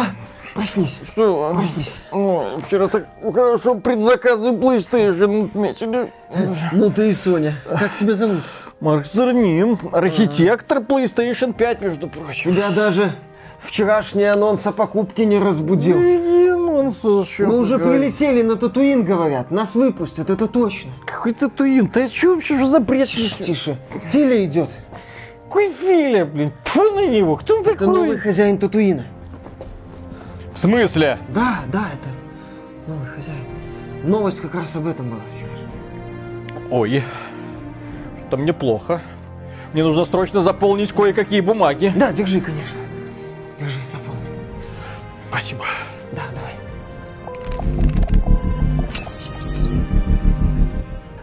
А, проснись. Что? Проснись. Ой, вчера так хорошо предзаказы PlayStation отметили. Ну ты и Соня. Как тебя зовут? Марк Цернин, архитектор PlayStation 5, между прочим. Тебя даже вчерашний анонс о покупке не разбудил. Нонсенс, что Мы уже прилетели на Татуин, говорят. Нас выпустят, это точно. Какой татуин? Ты о чем вообще что за бред Тише, тише. Филя идет. Какой Филя, блин? Тьфу на него, кто он Это новый такой? хозяин Татуина. В смысле? Да, да, это новый хозяин. Новость как раз об этом была вчера. Ой, что-то мне плохо. Мне нужно срочно заполнить кое-какие бумаги. Да, держи, конечно. Держи, запомни. Спасибо. Да, давай.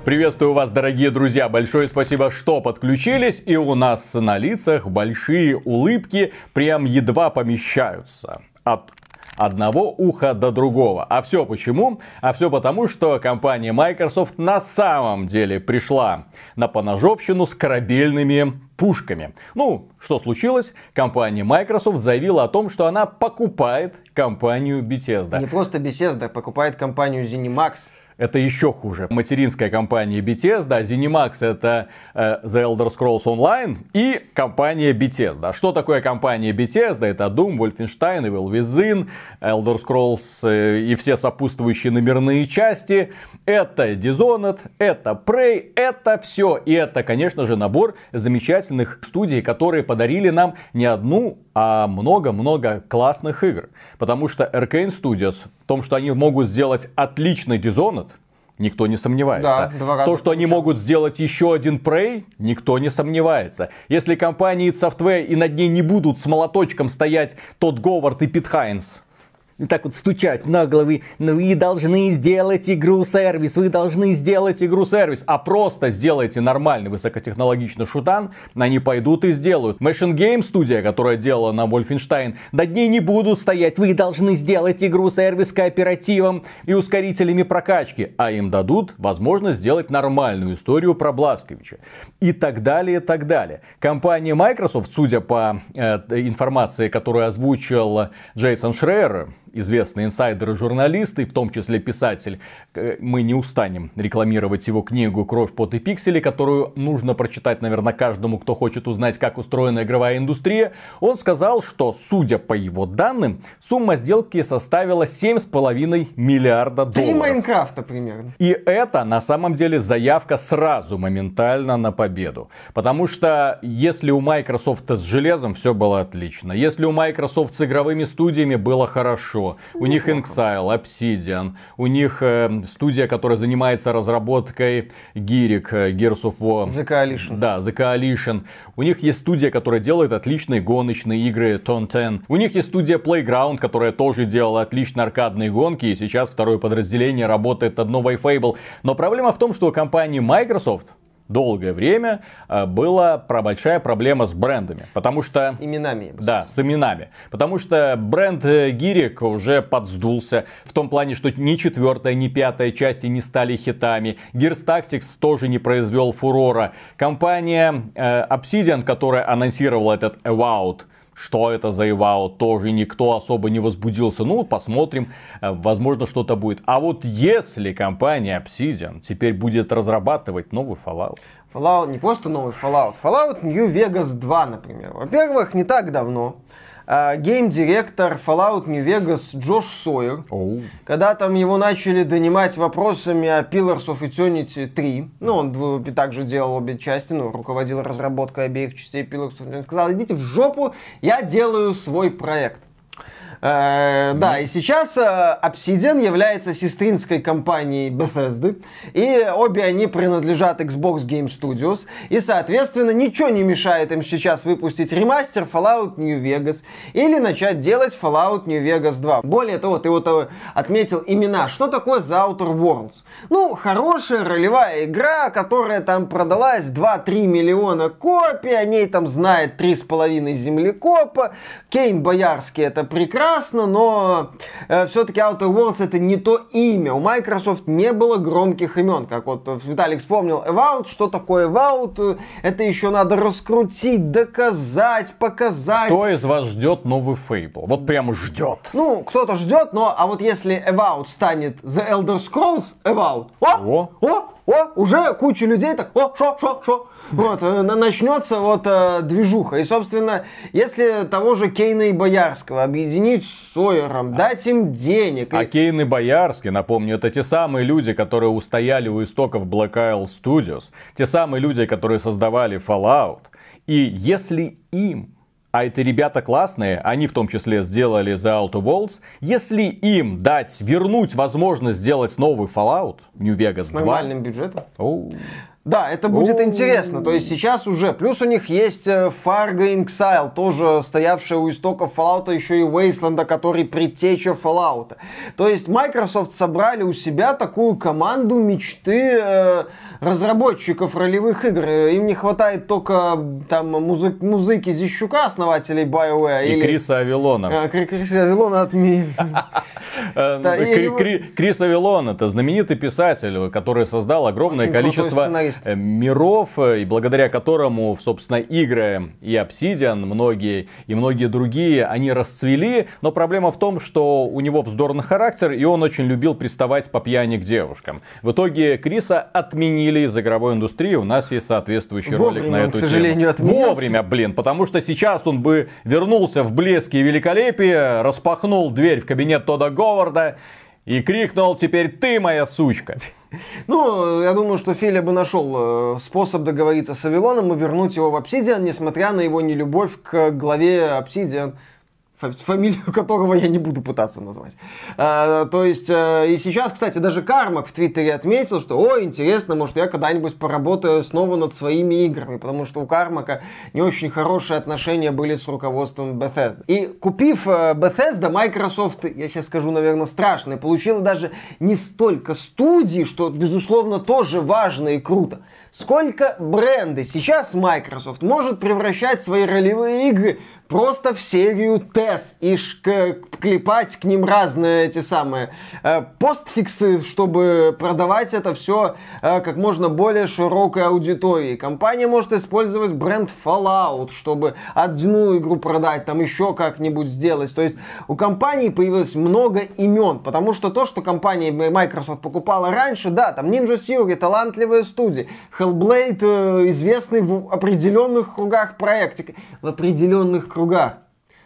Приветствую вас, дорогие друзья. Большое спасибо, что подключились. И у нас на лицах большие улыбки прям едва помещаются. От одного уха до другого. А все почему? А все потому, что компания Microsoft на самом деле пришла на поножовщину с корабельными пушками. Ну, что случилось? Компания Microsoft заявила о том, что она покупает компанию Bethesda. Не просто Bethesda покупает компанию ZeniMax. Это еще хуже. Материнская компания Bethesda, ZeniMax это э, The Elder Scrolls Online и компания Bethesda. Что такое компания Bethesda? Это Doom, Wolfenstein, Evil Within, Elder Scrolls э, и все сопутствующие номерные части. Это Dishonored, это Prey, это все. И это, конечно же, набор замечательных студий, которые подарили нам не одну, а много-много классных игр. Потому что Arkane Studios в том, что они могут сделать отличный Dishonored, никто не сомневается. Да, То, что они могут сделать еще один Prey, никто не сомневается. Если компания id Software и над ней не будут с молоточком стоять тот Говард и Пит Хайнс, так вот стучать на головы, ну вы должны сделать игру-сервис, вы должны сделать игру-сервис, а просто сделайте нормальный высокотехнологичный шутан, они пойдут и сделают. Machine Game студия, которая делала на Wolfenstein, над ней не будут стоять, вы должны сделать игру-сервис кооперативом и ускорителями прокачки, а им дадут возможность сделать нормальную историю про Бласковича. И так далее, и так далее. Компания Microsoft, судя по э, информации, которую озвучил Джейсон Шрейер, известный инсайдер и журналист, и в том числе писатель, э, мы не устанем рекламировать его книгу «Кровь, пот и пиксели», которую нужно прочитать, наверное, каждому, кто хочет узнать, как устроена игровая индустрия. Он сказал, что, судя по его данным, сумма сделки составила 7,5 миллиарда Три долларов. Майнкрафта примерно. И это на самом деле заявка сразу, моментально на победу. Потому что если у Microsoft с железом все было отлично, если у Microsoft с игровыми студиями было хорошо, у них Inxile, Obsidian, у них э, студия, которая занимается разработкой Гирик, э, Gears of War, The Coalition. да, The Coalition. У них есть студия, которая делает отличные гоночные игры Ton 10. У них есть студия Playground, которая тоже делала отличные аркадные гонки. И сейчас второе подразделение работает над новой Fable. Но проблема в том, что у компании Microsoft долгое время э, была про большая проблема с брендами. Потому что... Именами. я бы Да, с именами. Потому что бренд э, Гирик уже подсдулся. В том плане, что ни четвертая, ни пятая части не стали хитами. Gears Tactics тоже не произвел фурора. Компания э, Obsidian, которая анонсировала этот Avowed, что это за Avowed, тоже никто особо не возбудился. Ну, посмотрим, э, возможно, что-то будет. А вот если компания Obsidian теперь будет разрабатывать новый Fallout, Fallout, не просто новый Fallout, Fallout New Vegas 2, например. Во-первых, не так давно гейм-директор Fallout New Vegas Джош Сойер, Оу. когда там его начали донимать вопросами о Pillars of Eternity 3, ну, он также делал обе части, ну, руководил разработкой обеих частей Pillars of Eternity, сказал, идите в жопу, я делаю свой проект. Э, да, и сейчас э, Obsidian является сестринской компанией Bethesda, и обе они принадлежат Xbox Game Studios, и, соответственно, ничего не мешает им сейчас выпустить ремастер Fallout New Vegas или начать делать Fallout New Vegas 2. Более того, ты вот э, отметил имена. Что такое The Outer Worlds? Ну, хорошая ролевая игра, которая там продалась 2-3 миллиона копий, о ней там знает 3,5 землекопа, Кейн Боярский это прекрасно, прекрасно, но э, все-таки Outer Worlds это не то имя. У Microsoft не было громких имен. Как вот Виталик вспомнил Evout. Что такое Evout? Это еще надо раскрутить, доказать, показать. Кто из вас ждет новый Fable? Вот прямо ждет. Ну, кто-то ждет, но а вот если Evout станет The Elder Scrolls Evout, о, О. о, о, уже куча людей так, о, шо, шо, шо. Вот, э, на- начнется вот э, движуха. И, собственно, если того же Кейна и Боярского объединить с Сойером, дать им денег, и- А Кейн и Боярский, напомню, это те самые люди, которые устояли у истоков Black Isle Studios. Те самые люди, которые создавали Fallout. И если им а эти ребята классные, они в том числе сделали The Outer Worlds. Если им дать, вернуть возможность сделать новый Fallout, New Vegas с 2. нормальным бюджетом. Оу. Да, это будет интересно. То есть сейчас уже. Плюс у них есть э, Fargo Exile, тоже стоявшая у истоков Fallout, еще и Wasteland, который предтеча Fallout. То есть Microsoft собрали у себя такую команду мечты э, разработчиков ролевых игр. Э, Им не хватает только там музы- музыки Зищука, основателей BioWare. И или... Криса Авилона. Э, Кри- Криса Авилона от Крис Авилон это знаменитый писатель, который создал огромное количество э, миров, э, и благодаря которому, собственно, игры и Obsidian, многие и многие другие, они расцвели. Но проблема в том, что у него вздорный характер, и он очень любил приставать по пьяни к девушкам. В итоге Криса отменили из игровой индустрии. У нас есть соответствующий ролик Вовремя на он, эту к сожалению, тему. отменился. Вовремя, блин, потому что сейчас он бы вернулся в блеске и великолепие, распахнул дверь в кабинет Тода Говарда и крикнул «Теперь ты моя сучка!» Ну, я думаю, что Филя бы нашел э, способ договориться с Авилоном и вернуть его в Obsidian, несмотря на его нелюбовь к главе фа- фамилию которого я не буду пытаться назвать. А, то есть, э, и сейчас, кстати, даже Кармак в Твиттере отметил, что, ой, интересно, может, я когда-нибудь поработаю снова над своими играми, потому что у Кармака не очень хорошие отношения были с руководством Bethesda. И купив э, Bethesda, Microsoft, я сейчас скажу, наверное, страшно, получила даже не столько студий, что, безусловно, тоже важно и круто, сколько бренды. Сейчас Microsoft может превращать свои ролевые игры просто в серию ТЭС и к- клепать к ним разные эти самые э, постфиксы, чтобы продавать это все э, как можно более широкой аудитории. Компания может использовать бренд Fallout, чтобы одну игру продать, там еще как-нибудь сделать. То есть у компании появилось много имен, потому что то, что компания Microsoft покупала раньше, да, там Ninja Theory, талантливая студия, Hellblade э, известный в определенных кругах проектик, в определенных кругах.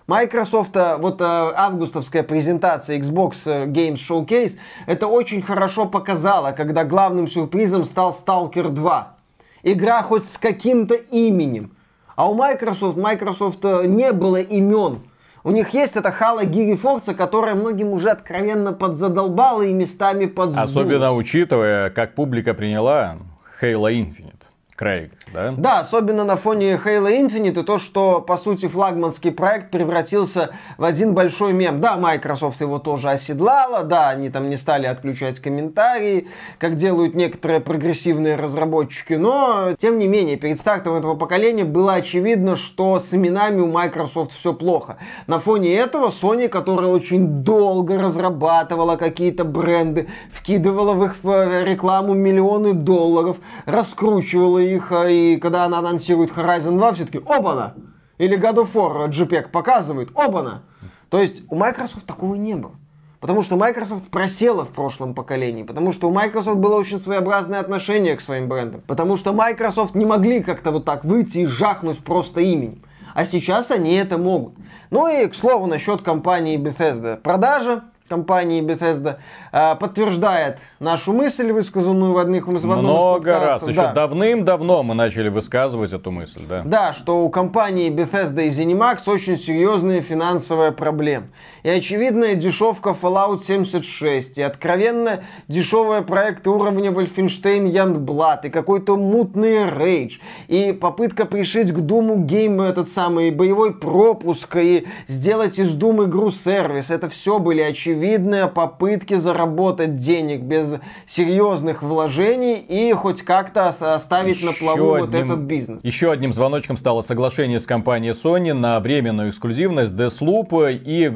Microsoft, э, вот э, августовская презентация Xbox э, Games Showcase, это очень хорошо показала, когда главным сюрпризом стал Stalker 2. Игра хоть с каким-то именем. А у Microsoft, Microsoft не было имен. У них есть эта Хала Гири Форца, которая многим уже откровенно подзадолбала и местами подсдулась. Особенно учитывая, как публика приняла Halo Infinite. Крейг, да? Да, особенно на фоне Halo Infinite и то, что, по сути, флагманский проект превратился в один большой мем. Да, Microsoft его тоже оседлала, да, они там не стали отключать комментарии, как делают некоторые прогрессивные разработчики, но, тем не менее, перед стартом этого поколения было очевидно, что с именами у Microsoft все плохо. На фоне этого Sony, которая очень долго разрабатывала какие-то бренды, вкидывала в их э, рекламу миллионы долларов, раскручивала их, э, и когда она анонсирует Horizon 2, все таки оба-на! Или God of War JPEG показывает, оба-на! То есть у Microsoft такого не было. Потому что Microsoft просела в прошлом поколении. Потому что у Microsoft было очень своеобразное отношение к своим брендам. Потому что Microsoft не могли как-то вот так выйти и жахнуть просто именем. А сейчас они это могут. Ну и, к слову, насчет компании Bethesda. Продажа компании Bethesda э, подтверждает нашу мысль, высказанную в одних в одном из Много раз. подкастов. Еще Да. давным-давно мы начали высказывать эту мысль, да. Да, что у компании Bethesda и ZeniMax очень серьезные финансовые проблемы. И очевидная дешевка Fallout 76, и откровенно дешевые проекты уровня Wolfenstein Youngblood, и какой-то мутный Rage, и попытка пришить к Думу гейм этот самый боевой пропуск, и сделать из Doom игру сервис. Это все были очевидные попытки заработать денег без серьезных вложений и хоть как-то оставить на плаву вот этот бизнес. Еще одним звоночком стало соглашение с компанией Sony на временную эксклюзивность Deathloop и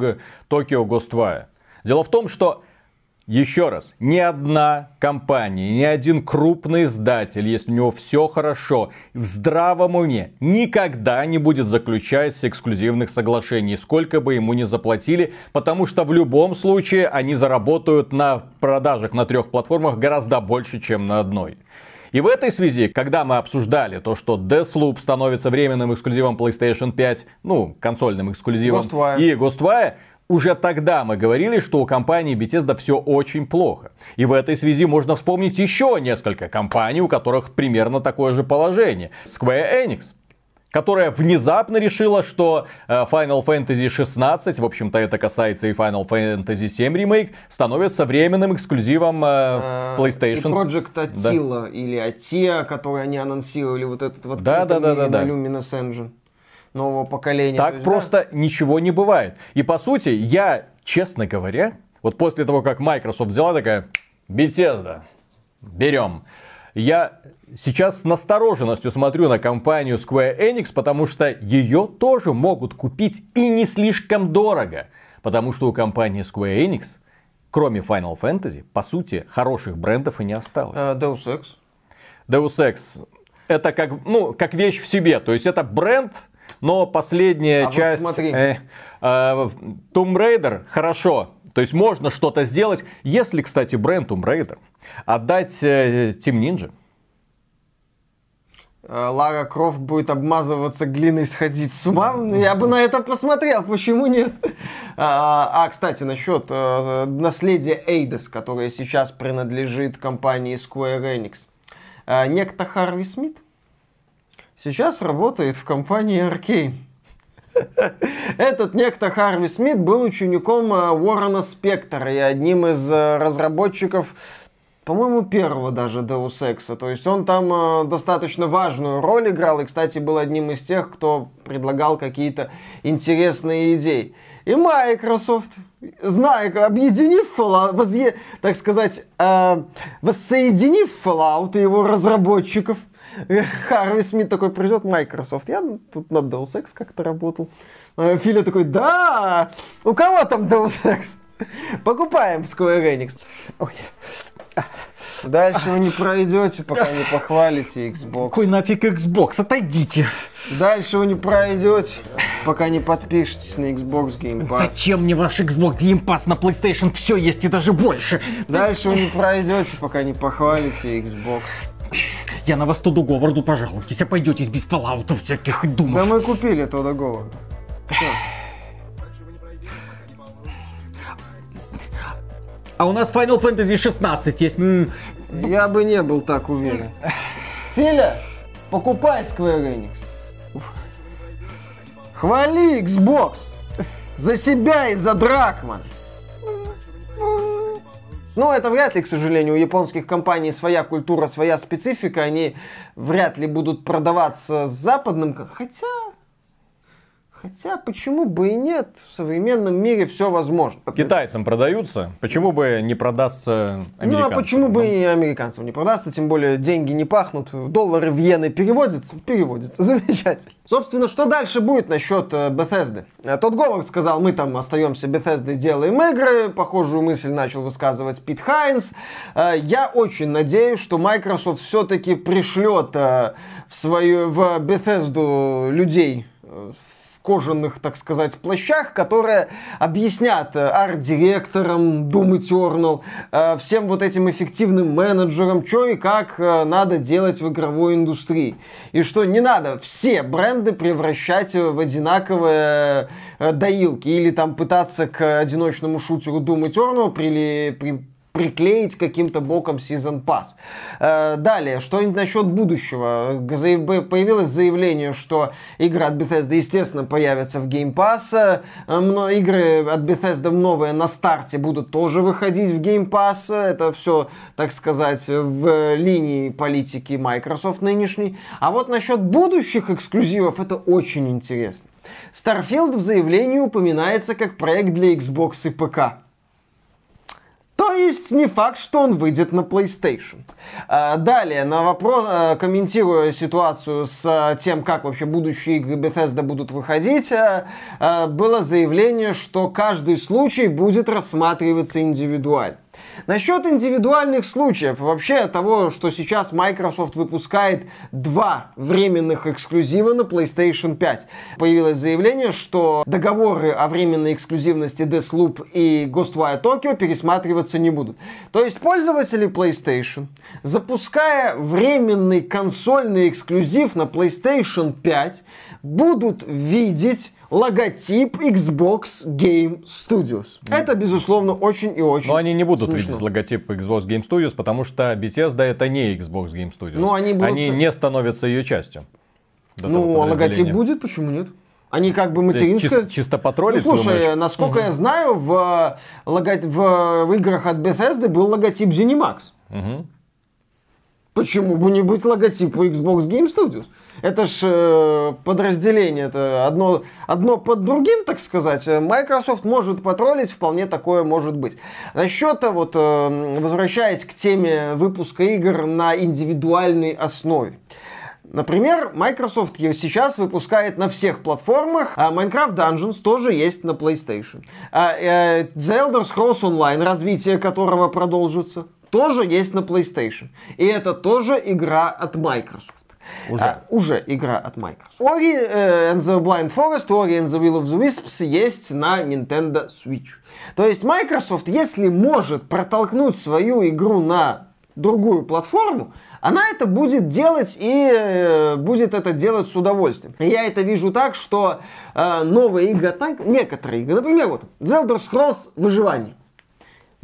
Tokyo Ghostwire. Дело в том, что еще раз, ни одна компания, ни один крупный издатель, если у него все хорошо, в здравом уме, никогда не будет заключать эксклюзивных соглашений, сколько бы ему ни заплатили, потому что в любом случае они заработают на продажах на трех платформах гораздо больше, чем на одной. И в этой связи, когда мы обсуждали то, что Deathloop становится временным эксклюзивом PlayStation 5, ну, консольным эксклюзивом, Ghostwire. и Ghostwire, уже тогда мы говорили, что у компании Bethesda все очень плохо. И в этой связи можно вспомнить еще несколько компаний, у которых примерно такое же положение. Square Enix которая внезапно решила, что э, Final Fantasy 16, в общем-то это касается и Final Fantasy 7 ремейк, становится временным эксклюзивом э, э PlayStation. И Project Attila да. или Atia, который они анонсировали, вот этот вот да, да, да, да, да. Luminous Engine нового поколения. Так есть, просто да? ничего не бывает. И по сути, я, честно говоря, вот после того, как Microsoft взяла такая, Bethesda, берем. Я сейчас с настороженностью смотрю на компанию Square Enix, потому что ее тоже могут купить и не слишком дорого. Потому что у компании Square Enix, кроме Final Fantasy, по сути, хороших брендов и не осталось. Uh, Deus Ex. Deus Ex это как, ну, как вещь в себе. То есть это бренд, но последняя а часть... Вот смотри. Э, э, Tomb Raider хорошо. То есть можно что-то сделать. Если, кстати, бренд Tomb Raider отдать э, Team Ninja, э, Лара Крофт будет обмазываться глиной, сходить с ума. Я бы на это посмотрел, почему нет? А, а кстати, насчет э, наследия Эйдес, которое сейчас принадлежит компании Square Enix. Э, некто Харви Смит сейчас работает в компании Arkane. Этот некто Харви Смит был учеником э, Уоррена Спектора и одним из э, разработчиков по-моему, первого даже Deus Ex. То есть он там э, достаточно важную роль играл и, кстати, был одним из тех, кто предлагал какие-то интересные идеи. И Microsoft, зная, объединив Fallout, возъе, так сказать, э, воссоединив Fallout и его разработчиков, Харви Смит такой придет, Microsoft, я тут на Deus Ex как-то работал. А Филя такой, да, у кого там Deus Ex? Покупаем Square Enix. Ой. Дальше вы не пройдете, пока не похвалите Xbox. Какой нафиг Xbox? Отойдите. Дальше вы не пройдете, пока не подпишетесь на Xbox Game Pass. Зачем мне ваш Xbox Game Pass на PlayStation? Все есть и даже больше. Дальше вы не пройдете, пока не похвалите Xbox. Я на вас Тодду Говарду пожалуйтесь, а пойдетесь без фоллаутов всяких думов. Да мы купили Тодда Говарда. А у нас Final Fantasy 16 есть. Я бы не был так уверен. Филя, покупай Square Enix. Хвали Xbox. За себя и за Дракмана. Ну, это вряд ли, к сожалению, у японских компаний своя культура, своя специфика, они вряд ли будут продаваться с западным, хотя Хотя, почему бы и нет? В современном мире все возможно. Китайцам продаются, почему бы не продастся американцам? Ну, а почему бы и американцам не продастся? Тем более, деньги не пахнут, доллары в иены переводятся? Переводятся, замечательно. Собственно, что дальше будет насчет э, Bethesda? Э, тот Говард сказал, мы там остаемся Bethesda, делаем игры. Похожую мысль начал высказывать Пит Хайнс. Э, я очень надеюсь, что Microsoft все-таки пришлет в свою, в Bethesda людей кожаных, так сказать, плащах, которые объяснят э, арт-директорам Doom Eternal, э, всем вот этим эффективным менеджерам, что и как э, надо делать в игровой индустрии. И что не надо все бренды превращать в одинаковые доилки или там пытаться к одиночному шутеру Doom Eternal при, при приклеить каким-то боком Season Pass. Э, далее, что-нибудь насчет будущего. Появилось заявление, что игры от Bethesda, естественно, появятся в Game Pass. Но игры от Bethesda новые на старте будут тоже выходить в Game Pass. Это все, так сказать, в линии политики Microsoft нынешней. А вот насчет будущих эксклюзивов это очень интересно. Starfield в заявлении упоминается как проект для Xbox и ПК. Есть не факт, что он выйдет на PlayStation. А, далее, на вопрос, а, комментируя ситуацию с а, тем, как вообще будущие игры Bethesda будут выходить, было заявление, что каждый случай будет рассматриваться индивидуально. Насчет индивидуальных случаев, вообще того, что сейчас Microsoft выпускает два временных эксклюзива на PlayStation 5. Появилось заявление, что договоры о временной эксклюзивности Deathloop и Ghostwire Tokyo пересматриваться не будут. То есть пользователи PlayStation, запуская временный консольный эксклюзив на PlayStation 5, будут видеть логотип Xbox Game Studios. Это, безусловно, очень и очень Но они не будут смешно. видеть логотип Xbox Game Studios, потому что Bethesda это не Xbox Game Studios. Ну, они будут они не становятся ее частью. Ну, а логотип будет, почему нет? Они как бы материнская... Чисто, чисто Ну, потроллить, слушай, думаешь? насколько я знаю, в, э, лого- в играх от Bethesda был логотип ZeniMax. Мгм. Почему бы не быть логотипу Xbox Game Studios? Это ж э, подразделение, это одно, одно под другим, так сказать. Microsoft может потроллить, вполне такое может быть. Насчет, э, вот, э, возвращаясь к теме выпуска игр на индивидуальной основе. Например, Microsoft сейчас выпускает на всех платформах. а Minecraft Dungeons тоже есть на PlayStation. А, э, The Elder Scrolls Online, развитие которого продолжится, тоже есть на PlayStation. И это тоже игра от Microsoft. Уже. А, уже игра от Microsoft. Ori э, and the Blind Forest, Ori and the Will of the Wisps есть на Nintendo Switch. То есть Microsoft, если может протолкнуть свою игру на другую платформу, она это будет делать и э, будет это делать с удовольствием. Я это вижу так, что э, новые игры от Microsoft, некоторые игры, например, вот The Elder Scrolls Выживание.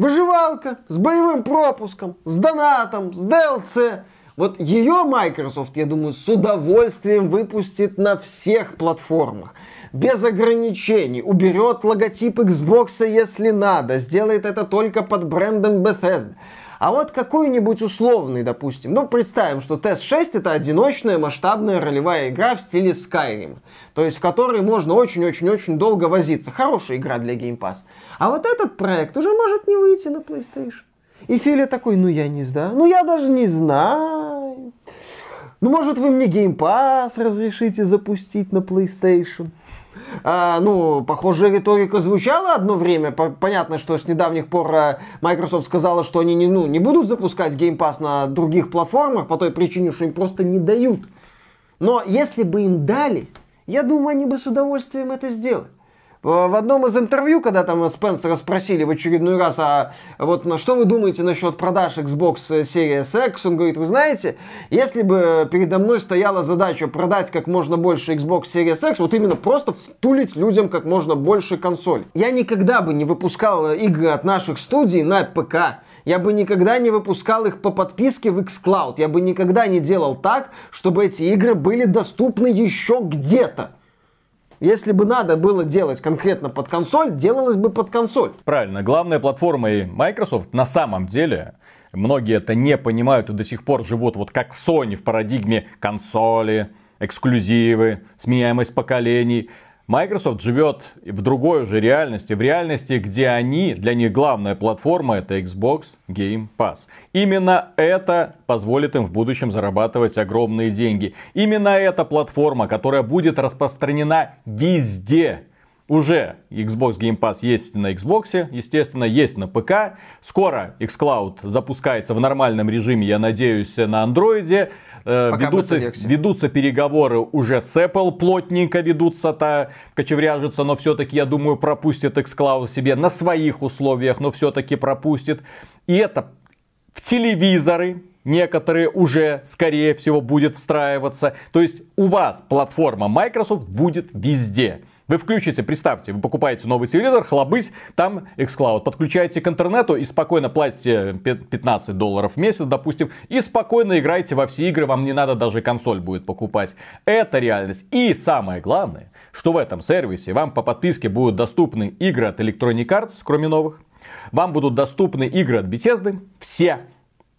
Выживалка с боевым пропуском, с донатом, с DLC. Вот ее Microsoft, я думаю, с удовольствием выпустит на всех платформах. Без ограничений. Уберет логотип Xbox, если надо. Сделает это только под брендом Bethesda. А вот какой-нибудь условный, допустим, ну, представим, что TES-6 это одиночная масштабная ролевая игра в стиле Skyrim, то есть в которой можно очень-очень-очень долго возиться. Хорошая игра для Game Pass. А вот этот проект уже может не выйти на PlayStation. И Филя такой, ну я не знаю, ну я даже не знаю. Ну, может, вы мне Game Pass разрешите запустить на PlayStation? А, ну, похожая риторика звучала одно время. По- Понятно, что с недавних пор а, Microsoft сказала, что они не, ну, не будут запускать Game Pass на других платформах по той причине, что им просто не дают. Но если бы им дали, я думаю, они бы с удовольствием это сделали. В в одном из интервью, когда там Спенсера спросили в очередной раз, а вот на что вы думаете насчет продаж Xbox Series X, он говорит, вы знаете, если бы передо мной стояла задача продать как можно больше Xbox Series X, вот именно просто втулить людям как можно больше консоль. Я никогда бы не выпускал игры от наших студий на ПК. Я бы никогда не выпускал их по подписке в xCloud. Я бы никогда не делал так, чтобы эти игры были доступны еще где-то. Если бы надо было делать конкретно под консоль, делалось бы под консоль. Правильно, главной платформой Microsoft на самом деле, многие это не понимают и до сих пор живут вот как Sony в парадигме консоли, эксклюзивы, сменяемость поколений. Microsoft живет в другой уже реальности, в реальности, где они, для них главная платформа это Xbox Game Pass. Именно это позволит им в будущем зарабатывать огромные деньги. Именно эта платформа, которая будет распространена везде, уже Xbox Game Pass есть на Xbox, естественно, есть на ПК. Скоро xCloud запускается в нормальном режиме, я надеюсь, на Андроиде. Э, Ведутся, ведутся переговоры уже с Apple, плотненько ведутся-то, кочевряжутся, но все-таки, я думаю, пропустит xCloud себе на своих условиях, но все-таки пропустит. И это в телевизоры некоторые уже, скорее всего, будет встраиваться. То есть у вас платформа Microsoft будет везде. Вы включите, представьте, вы покупаете новый телевизор, хлобысь, там xCloud. Подключаете к интернету и спокойно платите пе- 15 долларов в месяц, допустим, и спокойно играете во все игры, вам не надо даже консоль будет покупать. Это реальность. И самое главное, что в этом сервисе вам по подписке будут доступны игры от Electronic Arts, кроме новых. Вам будут доступны игры от Bethesda, все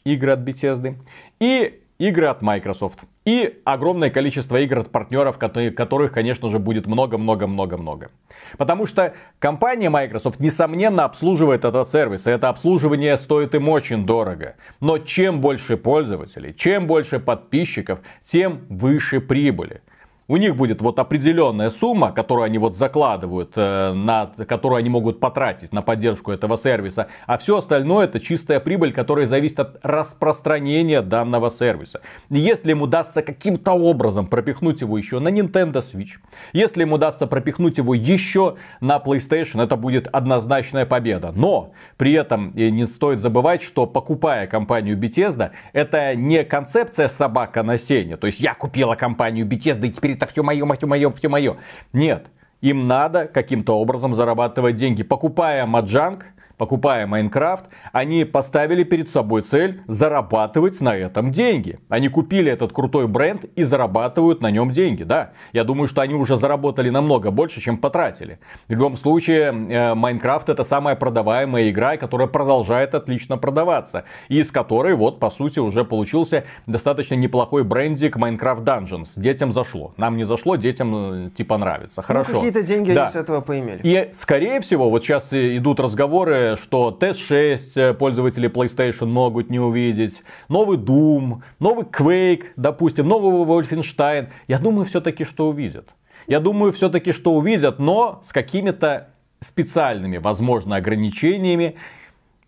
игры от Bethesda и игры от Microsoft. И огромное количество игр от партнеров, которых, конечно же, будет много-много-много-много. Потому что компания Microsoft, несомненно, обслуживает этот сервис. И это обслуживание стоит им очень дорого. Но чем больше пользователей, чем больше подписчиков, тем выше прибыли у них будет вот определенная сумма, которую они вот закладывают, э, на, которую они могут потратить на поддержку этого сервиса, а все остальное это чистая прибыль, которая зависит от распространения данного сервиса. Если им удастся каким-то образом пропихнуть его еще на Nintendo Switch, если им удастся пропихнуть его еще на PlayStation, это будет однозначная победа. Но при этом э, не стоит забывать, что покупая компанию Bethesda, это не концепция собака на сене, то есть я купила компанию Bethesda и теперь это все мое, все мое, все мое. Нет, им надо каким-то образом зарабатывать деньги. Покупая Маджанг, покупая Майнкрафт, они поставили перед собой цель зарабатывать на этом деньги. Они купили этот крутой бренд и зарабатывают на нем деньги. Да, я думаю, что они уже заработали намного больше, чем потратили. В любом случае, э, Майнкрафт это самая продаваемая игра, которая продолжает отлично продаваться. И из которой, вот, по сути, уже получился достаточно неплохой брендик Minecraft Dungeons. Детям зашло. Нам не зашло, детям э, типа нравится. Ну, Хорошо. Ну, какие-то деньги да. они с этого поимели. И, скорее всего, вот сейчас идут разговоры что TS6 э, пользователи PlayStation могут не увидеть, новый Doom, новый Quake, допустим, новый Wolfenstein. Я думаю все-таки, что увидят. Я думаю все-таки, что увидят, но с какими-то специальными, возможно, ограничениями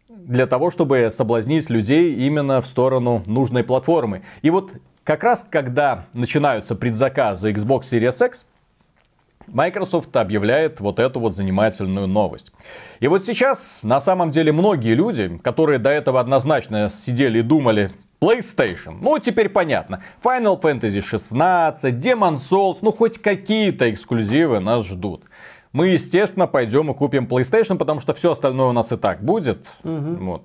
для того, чтобы соблазнить людей именно в сторону нужной платформы. И вот как раз когда начинаются предзаказы Xbox Series X, Microsoft объявляет вот эту вот занимательную новость. И вот сейчас, на самом деле, многие люди, которые до этого однозначно сидели и думали, PlayStation. Ну, теперь понятно. Final Fantasy 16, Demon Souls, ну, хоть какие-то эксклюзивы нас ждут. Мы, естественно, пойдем и купим PlayStation, потому что все остальное у нас и так будет. Угу. Вот.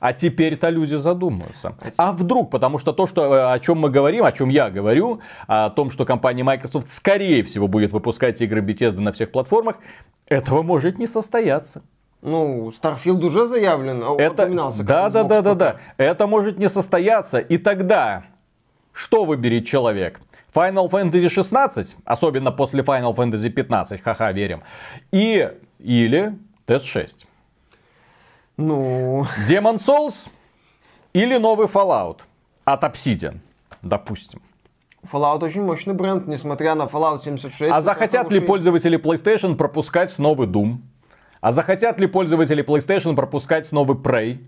А теперь-то люди задумаются. А вдруг, потому что то, что, э, о чем мы говорим, о чем я говорю, о том, что компания Microsoft скорее всего будет выпускать игры Bethesda на всех платформах, этого может не состояться. Ну, Starfield уже заявлен, а это, да, да, да, да, да. Это может не состояться. И тогда что выберет человек? Final Fantasy 16, особенно после Final Fantasy 15, ха-ха, верим. И, или TES-6. Ну... Demon Souls или новый Fallout от Obsidian, допустим. Fallout очень мощный бренд, несмотря на Fallout 76. А захотят хороший... ли пользователи PlayStation пропускать новый Doom? А захотят ли пользователи PlayStation пропускать новый Prey?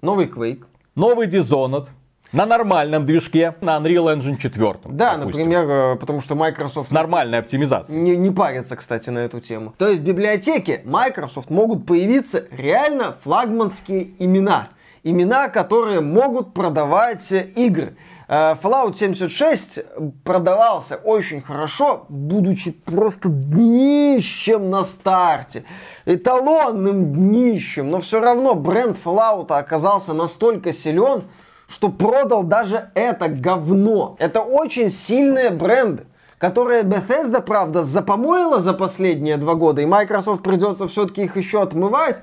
Новый Quake. Новый Dishonored. На нормальном движке, на Unreal Engine 4. Да, допустим. например, э, потому что Microsoft... С нормальной оптимизацией. Не, не парится, кстати, на эту тему. То есть в библиотеке Microsoft могут появиться реально флагманские имена. Имена, которые могут продавать игры. Э, Fallout 76 продавался очень хорошо, будучи просто днищем на старте. Эталонным днищем. Но все равно бренд Fallout оказался настолько силен, что продал даже это говно. Это очень сильные бренды которые Bethesda, правда, запомоила за последние два года, и Microsoft придется все-таки их еще отмывать.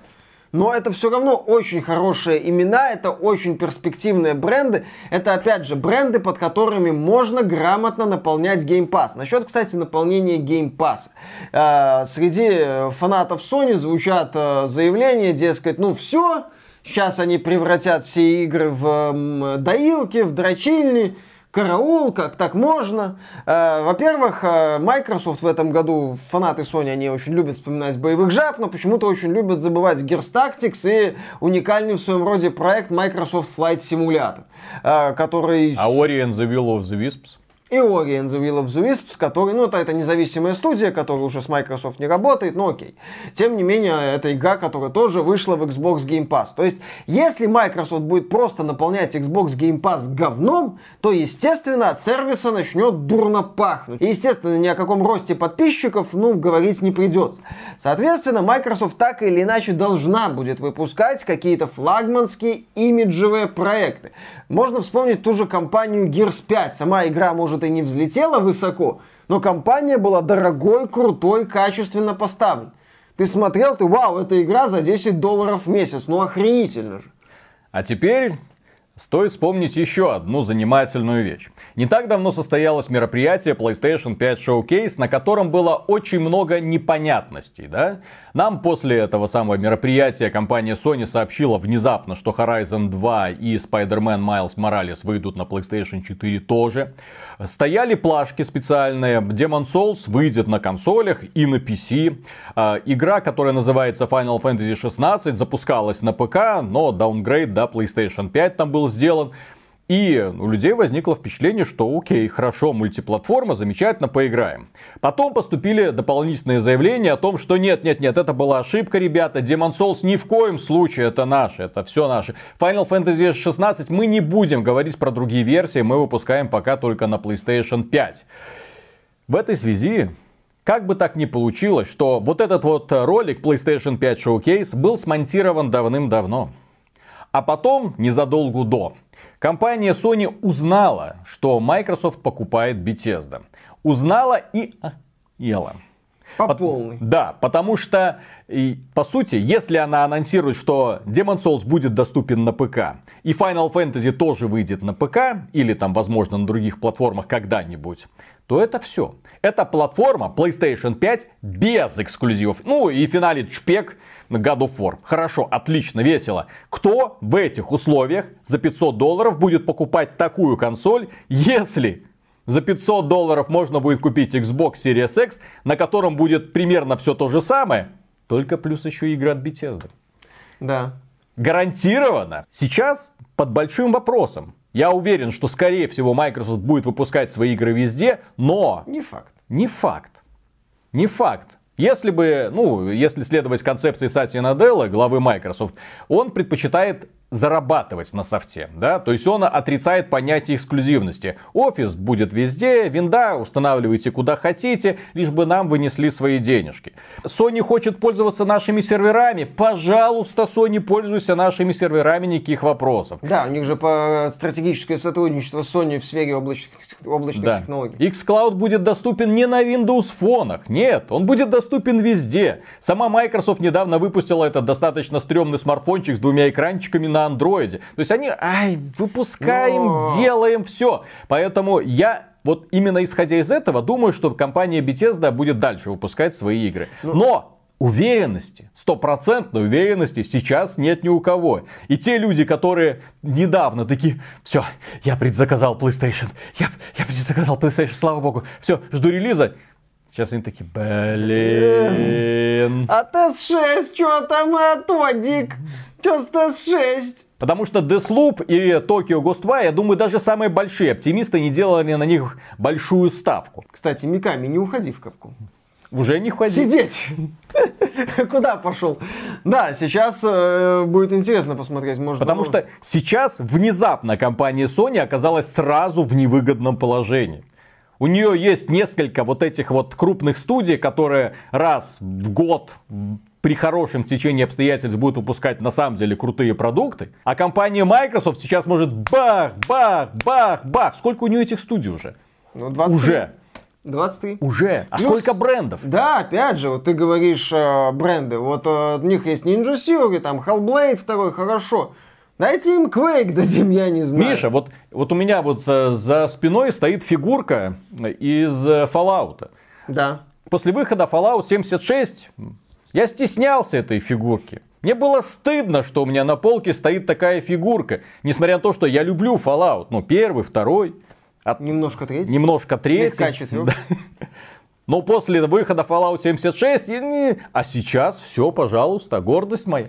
Но это все равно очень хорошие имена, это очень перспективные бренды. Это, опять же, бренды, под которыми можно грамотно наполнять Game Pass. Насчет, кстати, наполнения Game Pass. Э, среди фанатов Sony звучат э, заявления, дескать, ну все, Сейчас они превратят все игры в доилки, в дрочильни, караул, как так можно. Э, во-первых, э, Microsoft в этом году, фанаты Sony, они очень любят вспоминать боевых жаб, но почему-то очень любят забывать Gears Tactics и уникальный в своем роде проект Microsoft Flight Simulator, э, который... А Ori and the Will of the Wisps? И Ori and the Will of the Wisps, который, ну, это, это независимая студия, которая уже с Microsoft не работает, но окей. Тем не менее, это игра, которая тоже вышла в Xbox Game Pass. То есть, если Microsoft будет просто наполнять Xbox Game Pass говном, то, естественно, от сервиса начнет дурно пахнуть. И, естественно, ни о каком росте подписчиков, ну, говорить не придется. Соответственно, Microsoft так или иначе должна будет выпускать какие-то флагманские имиджевые проекты. Можно вспомнить ту же компанию Gears 5. Сама игра, может, и не взлетела высоко, но компания была дорогой, крутой, качественно поставлена. Ты смотрел, ты, вау, эта игра за 10 долларов в месяц. Ну, охренительно же. А теперь Стоит вспомнить еще одну занимательную вещь. Не так давно состоялось мероприятие PlayStation 5 Showcase, на котором было очень много непонятностей, да? Нам после этого самого мероприятия компания Sony сообщила внезапно, что Horizon 2 и Spider-Man Miles Morales выйдут на PlayStation 4 тоже. Стояли плашки специальные. Demon Souls выйдет на консолях и на PC. А, игра, которая называется Final Fantasy 16, запускалась на ПК, но даунгрейд до PlayStation 5 там был сделан. И у людей возникло впечатление, что окей, хорошо, мультиплатформа, замечательно, поиграем. Потом поступили дополнительные заявления о том, что нет, нет, нет, это была ошибка, ребята, Demon Souls ни в коем случае это наше, это все наше. Final Fantasy 16 мы не будем говорить про другие версии, мы выпускаем пока только на PlayStation 5. В этой связи как бы так ни получилось, что вот этот вот ролик PlayStation 5 Showcase был смонтирован давным-давно. А потом, незадолго до, Компания Sony узнала, что Microsoft покупает Bethesda. Узнала и ела. По полной. Да, потому что, и, по сути, если она анонсирует, что Demon Souls будет доступен на ПК, и Final Fantasy тоже выйдет на ПК, или там, возможно, на других платформах когда-нибудь, то это все. Это платформа PlayStation 5 без эксклюзивов. Ну и финалит шпек God of War. Хорошо, отлично, весело. Кто в этих условиях за 500 долларов будет покупать такую консоль, если за 500 долларов можно будет купить Xbox Series X, на котором будет примерно все то же самое, только плюс еще игры от Bethesda. Да. Гарантированно. Сейчас под большим вопросом. Я уверен, что скорее всего Microsoft будет выпускать свои игры везде, но... Не факт. Не факт. Не факт. Если бы, ну, если следовать концепции Сати Наделла, главы Microsoft, он предпочитает зарабатывать на софте, да, то есть он отрицает понятие эксклюзивности. Офис будет везде, винда устанавливайте куда хотите, лишь бы нам вынесли свои денежки. Sony хочет пользоваться нашими серверами, пожалуйста, Sony, пользуйся нашими серверами, никаких вопросов. Да, у них же по стратегическое сотрудничество Sony в сфере облачных, облачных да. технологий. xCloud будет доступен не на Windows фонах, нет, он будет доступен везде. Сама Microsoft недавно выпустила этот достаточно стрёмный смартфончик с двумя экранчиками на андроиде. То есть они, ай, выпускаем, Но... делаем все. Поэтому я вот именно исходя из этого думаю, что компания Bethesda будет дальше выпускать свои игры. Ну... Но уверенности, стопроцентной уверенности сейчас нет ни у кого. И те люди, которые недавно такие, все, я предзаказал PlayStation, я, я предзаказал PlayStation, слава богу, все, жду релиза. Сейчас они такие, блин. А ТС-6, что там, а то, Дик? Что с ТС-6? Потому что Deathloop и Tokyo Ghost 2, я думаю, даже самые большие оптимисты не делали на них большую ставку. Кстати, Миками, не уходи в капку. Уже не входи. Сидеть! Куда пошел? Да, сейчас э, будет интересно посмотреть. Может, Потому что сейчас внезапно компания Sony оказалась сразу в невыгодном положении. У нее есть несколько вот этих вот крупных студий, которые раз в год при хорошем течении обстоятельств будут выпускать на самом деле крутые продукты. А компания Microsoft сейчас может бах, бах, бах, бах. Сколько у нее этих студий уже? Ну, 23. Уже. 23. Уже. А Плюс, сколько брендов? Да, опять же, вот ты говоришь э, бренды. Вот э, у них есть Ninja Theory, там Hellblade второй, хорошо. Дайте им Quake дадим, я не знаю. Миша, вот, вот у меня вот э, за спиной стоит фигурка из э, Fallout. Да. После выхода Fallout 76 я стеснялся этой фигурки. Мне было стыдно, что у меня на полке стоит такая фигурка. Несмотря на то, что я люблю Fallout. Ну, первый, второй. От... Немножко третий. Немножко третий. Слегка четвертый. Но после выхода Fallout 76, а сейчас все, пожалуйста, гордость моя.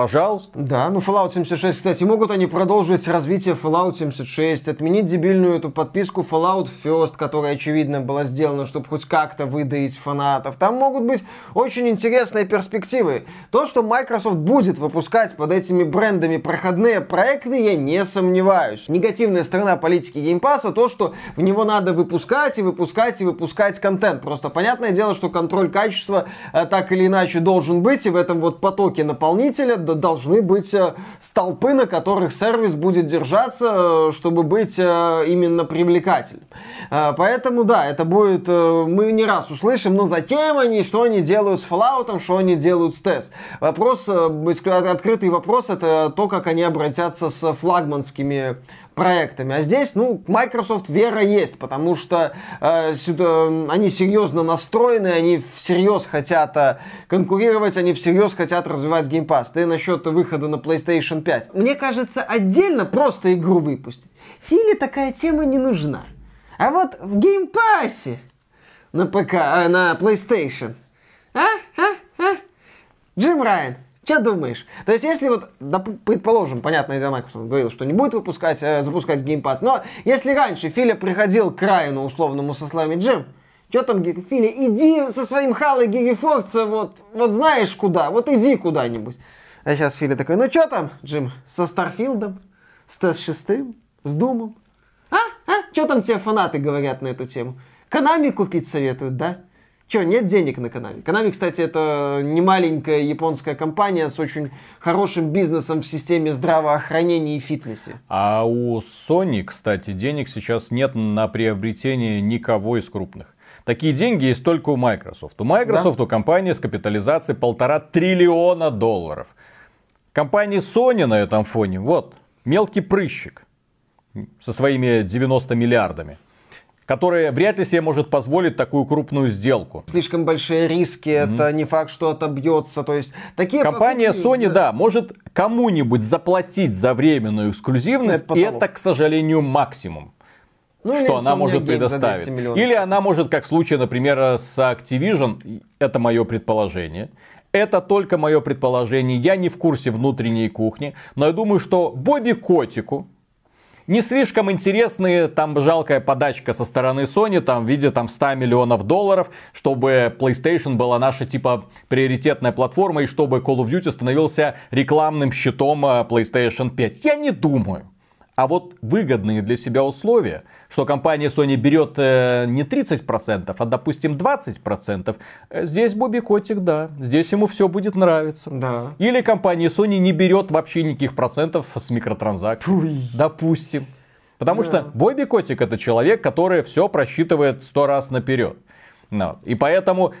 Пожалуйста. Да, ну Fallout 76, кстати, могут они продолжить развитие Fallout 76, отменить дебильную эту подписку Fallout First, которая, очевидно, была сделана, чтобы хоть как-то выдаить фанатов. Там могут быть очень интересные перспективы. То, что Microsoft будет выпускать под этими брендами проходные проекты, я не сомневаюсь. Негативная сторона политики Game Pass то, что в него надо выпускать и выпускать и выпускать контент. Просто понятное дело, что контроль качества э, так или иначе должен быть, и в этом вот потоке наполнителя должны быть э, столпы, на которых сервис будет держаться, э, чтобы быть э, именно привлекательным. Поэтому, да, это будет, мы не раз услышим, но затем они, что они делают с Fallout, что они делают с TES. Вопрос, открытый вопрос, это то, как они обратятся с флагманскими проектами. А здесь, ну, Microsoft вера есть, потому что э, сюда- они серьезно настроены, они всерьез хотят э, конкурировать, они всерьез хотят развивать Game Pass. Ты насчет выхода на PlayStation 5. Мне кажется, отдельно просто игру выпустить. Филе такая тема не нужна. А вот в Game Pass на ПК, а, на PlayStation. А? А? А? Джим Райан, что думаешь? То есть, если вот, доп- предположим, понятное дело, Microsoft говорил, что не будет выпускать, э, запускать Game Pass, но если раньше Филя приходил к Райану условному со словами Джим, что там, Филя, иди со своим Халой Гигифорца, вот, вот знаешь куда, вот иди куда-нибудь. А сейчас Филя такой, ну что там, Джим, со Старфилдом, с Т-6, с Думом? А? А? Что там тебе фанаты говорят на эту тему? Канами купить советуют, да? Че, нет денег на Канами? Канами, кстати, это не маленькая японская компания с очень хорошим бизнесом в системе здравоохранения и фитнесе. А у Sony, кстати, денег сейчас нет на приобретение никого из крупных. Такие деньги есть только у Microsoft. У Microsoft у компании с капитализацией полтора триллиона долларов. Компания Sony на этом фоне, вот, мелкий прыщик со своими 90 миллиардами, который вряд ли себе может позволить такую крупную сделку. Слишком большие риски, это не факт, что отобьется. То есть такие Компания покупки, Sony, да, может кому-нибудь заплатить за временную эксклюзивность, и это, к сожалению, максимум. Ну, что она может Games за 200 предоставить. Или она может, как в случае, например, с Activision, это мое предположение, это только мое предположение, я не в курсе внутренней кухни, но я думаю, что Бобби Котику не слишком интересные, там жалкая подачка со стороны Sony, там в виде там 100 миллионов долларов, чтобы PlayStation была наша типа приоритетная платформа и чтобы Call of Duty становился рекламным щитом э, PlayStation 5. Я не думаю. А вот выгодные для себя условия, что компания Sony берет э, не 30%, а допустим 20%, э, здесь Бобби Котик, да, здесь ему все будет нравиться. Да. Или компания Sony не берет вообще никаких процентов с микротранзакций. Допустим. Потому что Бобби Котик это человек, который все просчитывает сто раз наперед. Ну, И поэтому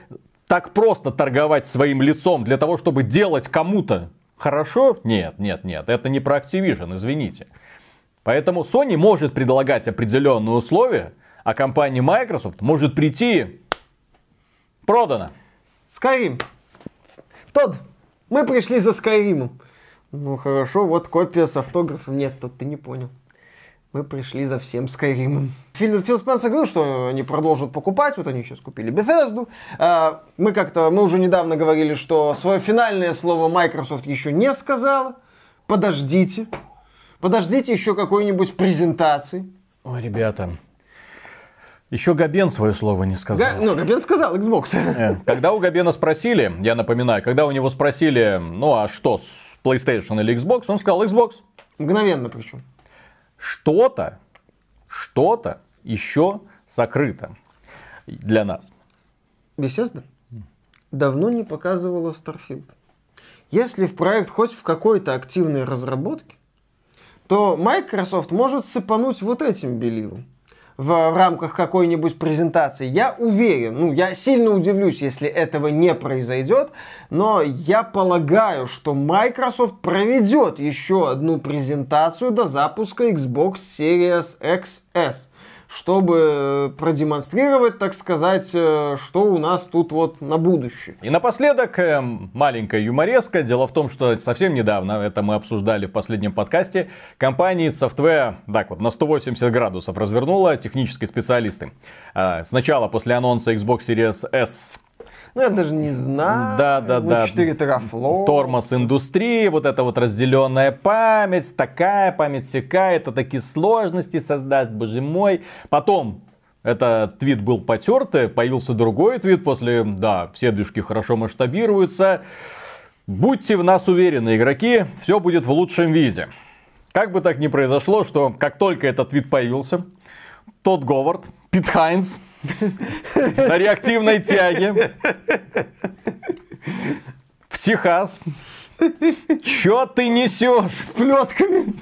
так просто торговать своим лицом для того, чтобы делать кому-то хорошо, нет, нет, нет, это не про Activision, извините. Поэтому Sony может предлагать определенные условия, а компания Microsoft может прийти продано. Skyrim. Тод, мы пришли за Скайримом. Ну хорошо, вот копия с автографом. Нет, тот ты не понял. Мы пришли за всем Скайримом. Фил, Фил Спенсер говорил, что они продолжат покупать. Вот они сейчас купили Bethesda. А, мы как-то, мы уже недавно говорили, что свое финальное слово Microsoft еще не сказала. Подождите. Подождите еще какой-нибудь презентации. Ой, ребята, еще Габен свое слово не сказал. Га- ну, Габен сказал, Xbox. Э, Когда у Габена спросили, я напоминаю, когда у него спросили, ну а что, с PlayStation или Xbox, он сказал Xbox. Мгновенно причем. Что-то, что-то еще сокрыто для нас. Bethesda давно не показывала Starfield. Если в проект хоть в какой-то активной разработке, то Microsoft может сыпануть вот этим белилом в рамках какой-нибудь презентации. Я уверен, ну, я сильно удивлюсь, если этого не произойдет, но я полагаю, что Microsoft проведет еще одну презентацию до запуска Xbox Series XS чтобы продемонстрировать, так сказать, э, что у нас тут вот на будущее. И напоследок э, маленькая юмореска. Дело в том, что совсем недавно, это мы обсуждали в последнем подкасте, компания Software так вот на 180 градусов развернула технические специалисты. Сначала после анонса Xbox Series S Ну, я даже не знаю. Да, да, Ну, да. 4 терафлопса. тормоз индустрии, вот эта вот разделенная память, такая память, всякая, это такие сложности создать, боже мой. Потом этот твит был потертый, появился другой твит после, да, все движки хорошо масштабируются. Будьте в нас уверены, игроки, все будет в лучшем виде. Как бы так ни произошло, что как только этот твит появился, тот Говард, Пит Хайнс, на реактивной тяге в Техас Чё ты несешь? С плетками.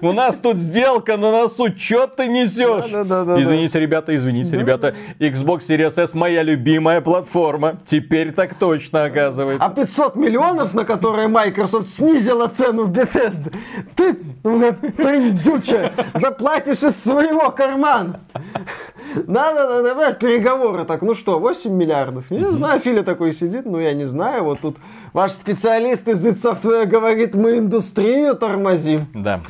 У нас тут сделка на носу, чё ты несешь? Да-да-да-да-да. Извините, ребята, извините, ребята. Xbox Series S моя любимая платформа. Теперь так точно оказывается. А 500 миллионов, на которые Microsoft снизила цену в Bethesda, ты, ну, трындючая, заплатишь из своего кармана. Надо, надо, переговоры так, ну что, 8 миллиардов? Я не знаю, Филя такой сидит, ну я не знаю, вот тут ваш специалист из id Software говорит, мы индустрию тормозим. Да.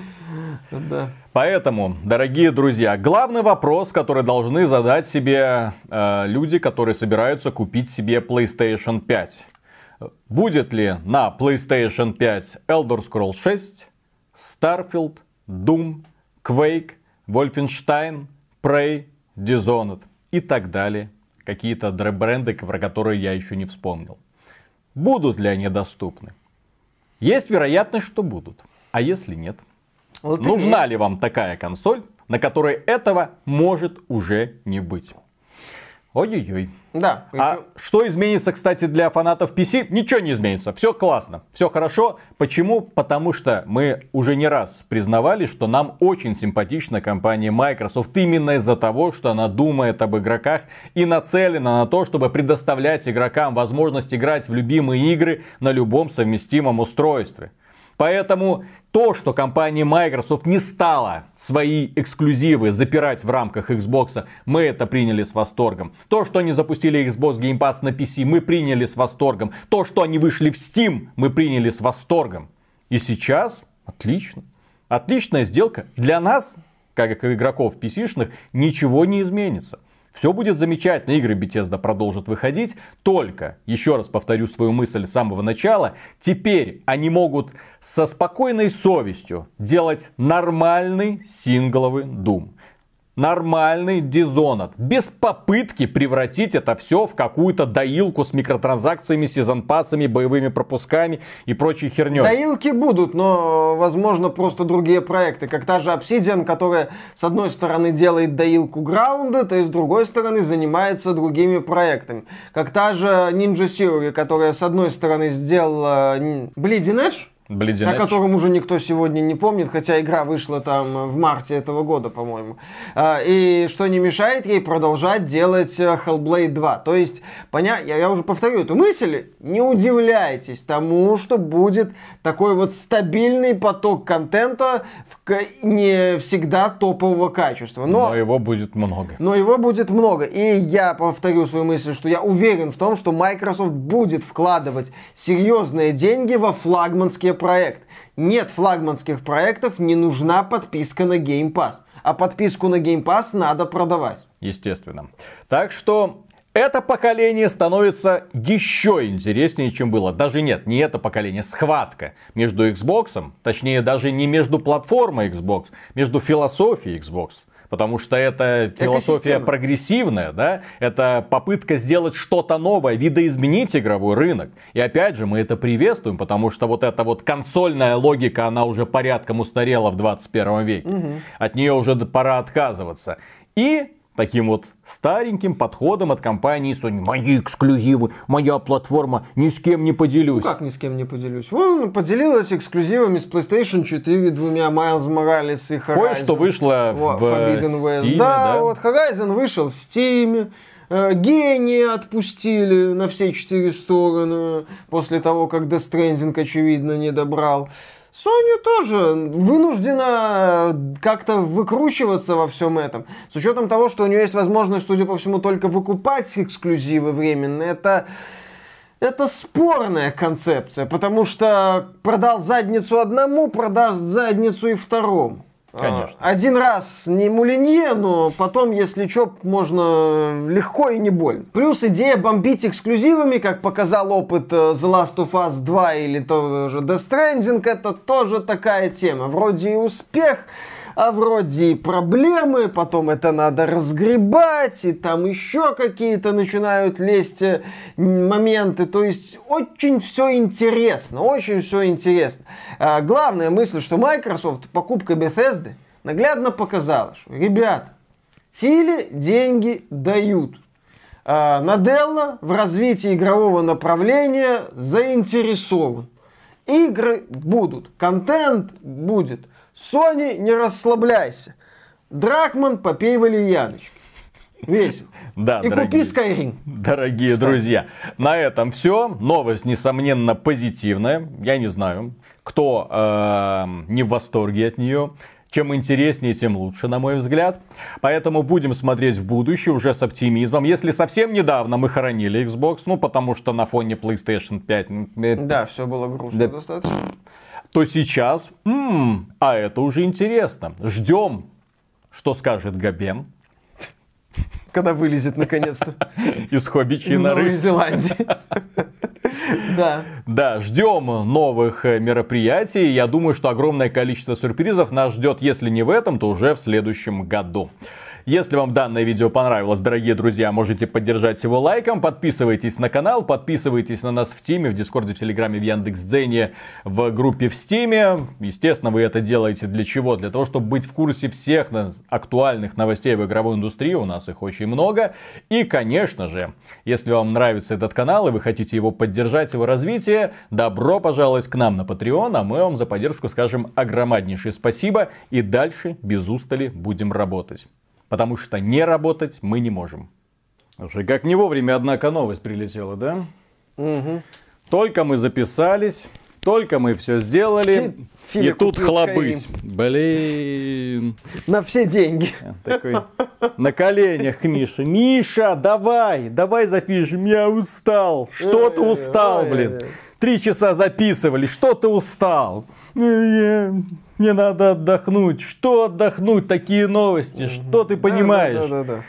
Да. Поэтому, дорогие друзья, главный вопрос, который должны задать себе э, люди, которые собираются купить себе PlayStation 5. Будет ли на PlayStation 5 Elder Scrolls 6, Starfield, Doom, Quake, Wolfenstein, Prey, Dishonored и так далее. Какие-то бренды, про которые я еще не вспомнил. Будут ли они доступны? Есть вероятность, что будут. А если нет? Вот и- Нужна ли вам такая консоль, на которой этого может уже не быть? Ой-ой-ой. Да. А что изменится, кстати, для фанатов PC? Ничего не изменится. Все классно, все хорошо. Почему? Потому что мы уже не раз признавали, что нам очень симпатична компания Microsoft именно из-за того, что она думает об игроках и нацелена на то, чтобы предоставлять игрокам возможность играть в любимые игры на любом совместимом устройстве. Поэтому то, что компания Microsoft не стала свои эксклюзивы запирать в рамках Xbox, мы это приняли с восторгом. То, что они запустили Xbox Game Pass на PC, мы приняли с восторгом. То, что они вышли в Steam, мы приняли с восторгом. И сейчас отлично. Отличная сделка. Для нас, как и игроков PC-шных, ничего не изменится. Все будет замечательно, игры Bethesda продолжат выходить, только, еще раз повторю свою мысль с самого начала, теперь они могут со спокойной совестью делать нормальный сингловый Doom. Нормальный Dishonored. Без попытки превратить это все в какую-то доилку с микротранзакциями, сезон-пассами, боевыми пропусками и прочей херней. Доилки будут, но, возможно, просто другие проекты. Как та же Obsidian, которая, с одной стороны, делает доилку Grounded, а с другой стороны, занимается другими проектами. Как та же Ninja Theory, которая, с одной стороны, сделала Bleeding Edge, Bleeding о котором уже никто сегодня не помнит, хотя игра вышла там в марте этого года, по-моему. А, И что не мешает ей продолжать делать э, Hellblade 2. То есть, поня... я, я уже повторю эту мысль, не удивляйтесь тому, что будет такой вот стабильный поток контента в не всегда топового качества. Но Но его будет много. но его будет много. И я повторю свою мысль, что я уверен в том, что Microsoft будет вкладывать серьезные деньги во проект. Нет флагманских проектов, не нужна подписка на Game Pass. А подписку на Game Pass надо продавать. естественно. Так что это поколение становится еще интереснее, чем было. Даже нет, не это поколение, схватка между Xbox, точнее даже не между платформой Xbox, между философией Xbox. Потому что это философия Экосистема. прогрессивная, да? Это попытка сделать что-то новое, видоизменить игровой рынок. И опять же, мы это приветствуем, потому что вот эта вот консольная логика, она уже порядком устарела в 21 веке. От нее уже пора отказываться. И таким вот стареньким подходом от компании Sony. Мои эксклюзивы, моя платформа, ни с кем не поделюсь. Ну как ни с кем не поделюсь? Вон, поделилась эксклюзивами с PlayStation 4 двумя Miles Morales и Horizon. Кое-что вышло Вот, в Forbidden West. Steam, да, да? вот Horizon вышел в Steam. Э, Гении отпустили на все четыре стороны после того, как Death Stranding, очевидно, не добрал. Sony тоже вынуждена как-то выкручиваться во всем этом. С учетом того, что у нее есть возможность, судя по всему, только выкупать эксклюзивы временно. Это это спорная концепция, потому что продал задницу одному, продаст задницу и второму. Конечно. А, Один раз не мулинье, но потом, если что, можно легко и не больно. Плюс идея бомбить эксклюзивами, как показал опыт э, The Last of Us 2 или тоже Death Stranding, это тоже такая тема. Вроде и успех, а вроде и проблемы, потом это надо разгребать, и там еще какие-то начинают лезть э, моменты. То есть очень все интересно, очень все интересно. А, главная мысль, что Microsoft покупка Bethesda наглядно показала, что, ребята, Фили деньги дают. А, Наделла в развитии игрового направления заинтересован. Игры будут, контент будет. Sony, не расслабляйся. Дракман, попей валерьяночки. Весело. Да, И дорогие. купи Skyrim. Дорогие Кстати. друзья, на этом все. Новость, несомненно, позитивная. Я не знаю, кто э, не в восторге от нее. Чем интереснее, тем лучше, на мой взгляд. Поэтому будем смотреть в будущее уже с оптимизмом. Если совсем недавно мы хоронили Xbox, ну потому что на фоне PlayStation 5, э, Да, все было грустно Да. достаточно. То сейчас, м, а это уже интересно. Ждем, что скажет Габен Когда вылезет наконец-то из Хоббичьей в Новой норы. Зеландии. Да. Да, ждем новых э, мероприятий. Я думаю, что огромное количество сюрпризов нас ждет, если не в этом, то уже в следующем году. Если вам данное видео понравилось, дорогие друзья, можете поддержать его лайком, подписывайтесь на канал, подписывайтесь на нас в Тиме, в Дискорде, в Телеграме, в Яндекс.Дзене, в группе в Стиме. Естественно, вы это делаете для чего? Для того, чтобы быть в курсе всех актуальных новостей в игровой индустрии, у нас их очень много. И, конечно же, если вам нравится этот канал и вы хотите его поддержать, его развитие, добро пожаловать к нам на Patreon, а мы вам за поддержку скажем огромнейшее спасибо и дальше без устали будем работать. Потому что не работать мы не можем. Слушай, как не вовремя, однако, новость прилетела, да? Мгм. Только мы записались, только мы все сделали, Фи- Филя и тут хлобысь. Блин. На все деньги. Такой на коленях к Мише. Миша, давай, давай запишем, я устал. Что ты устал, блин? Три часа записывали, что ты устал? «Э, Мне надо отдохнуть. Что отдохнуть? Такие новости. Что ты понимаешь? Да, да, да, да.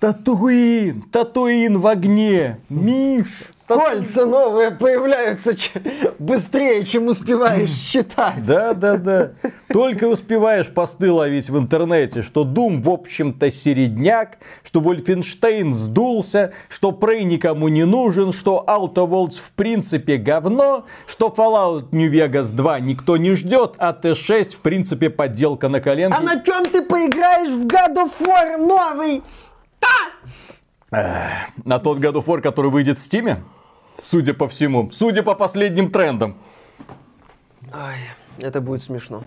Татуин, Татуин в огне. Миша. Кольца новые появляются ч- быстрее, чем успеваешь считать. Да, да, да. Только успеваешь посты ловить в интернете, что Doom, в общем-то, середняк, что Вольфенштейн сдулся, что Prey никому не нужен, что Outer Worlds в принципе говно, что Fallout New Vegas 2 никто не ждет, а T6 в принципе подделка на коленке. А на чем ты поиграешь в God of War новый? На тот God of War, который выйдет в Стиме, судя по всему, судя по последним трендам. Ой, это будет смешно.